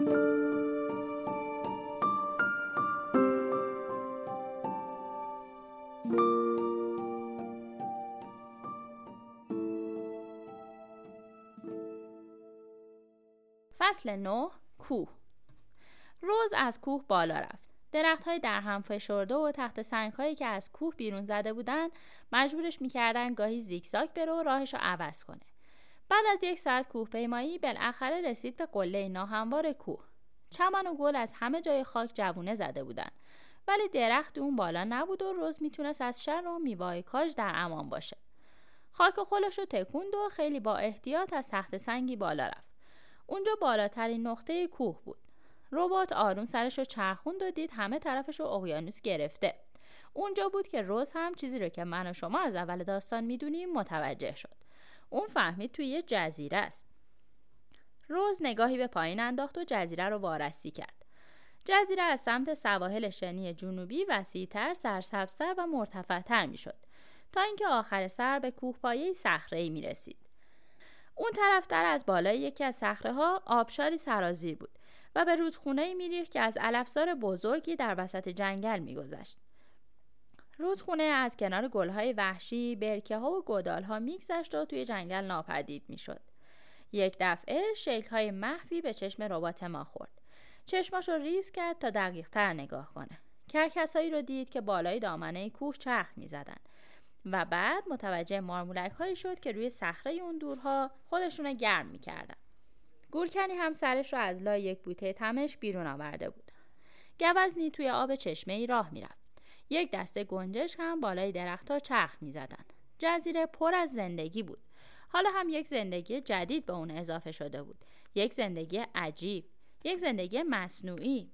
فصل 9 کوه. روز از کوه بالا رفت. درخت های در هم فشرده و تحت سنگ هایی که از کوه بیرون زده بودند مجبورش می‌کردن گاهی زیگزاگ بره و راهش رو عوض کنه. بعد از یک ساعت کوه پیمایی بالاخره رسید به قله ناهموار کوه. چمن و گل از همه جای خاک جوونه زده بودن ولی درخت اون بالا نبود و روز می‌تونست از شر و میوای کاج در امان باشه. خاک خلش رو تکوند و خیلی با احتیاط از تخت سنگی بالا رفت. اونجا بالاترین نقطه کوه بود. ربات آروم سرش رو چرخوند و دید همه طرفش رو اقیانوس گرفته. اونجا بود که روز هم چیزی رو که من و شما از اول داستان می‌دونیم متوجه شد. اون فهمید توی یه جزیره است روز نگاهی به پایین انداخت و جزیره رو وارسی کرد جزیره از سمت سواحل شنی جنوبی وسیعتر سرسبزتر و مرتفعتر می‌شد تا اینکه آخر سر به کوهپایه صخره‌ای می رسید. اون طرفتر از بالای یکی از صخره ها آبشاری سرازیر بود و به رودخونه میریخت که از علفزار بزرگی در وسط جنگل میگذشت. رودخونه از کنار گلهای وحشی، برکه ها و گدال ها میگذشت و توی جنگل ناپدید می‌شد. یک دفعه شکل های محفی به چشم ربات ما خورد. چشماش رو ریز کرد تا دقیق تر نگاه کنه. کرکسایی رو دید که بالای دامنه کوه چرخ می‌زدند و بعد متوجه مارمولک هایی شد که روی صخره اون دورها خودشون گرم می‌کردن. گورکنی هم سرش رو از لای یک بوته تمش بیرون آورده بود. گوزنی توی آب چشمه ای راه می‌رفت. یک دسته گنجش هم بالای درختها چرخ می‌زدن. جزیره پر از زندگی بود. حالا هم یک زندگی جدید به اون اضافه شده بود. یک زندگی عجیب. یک زندگی مصنوعی.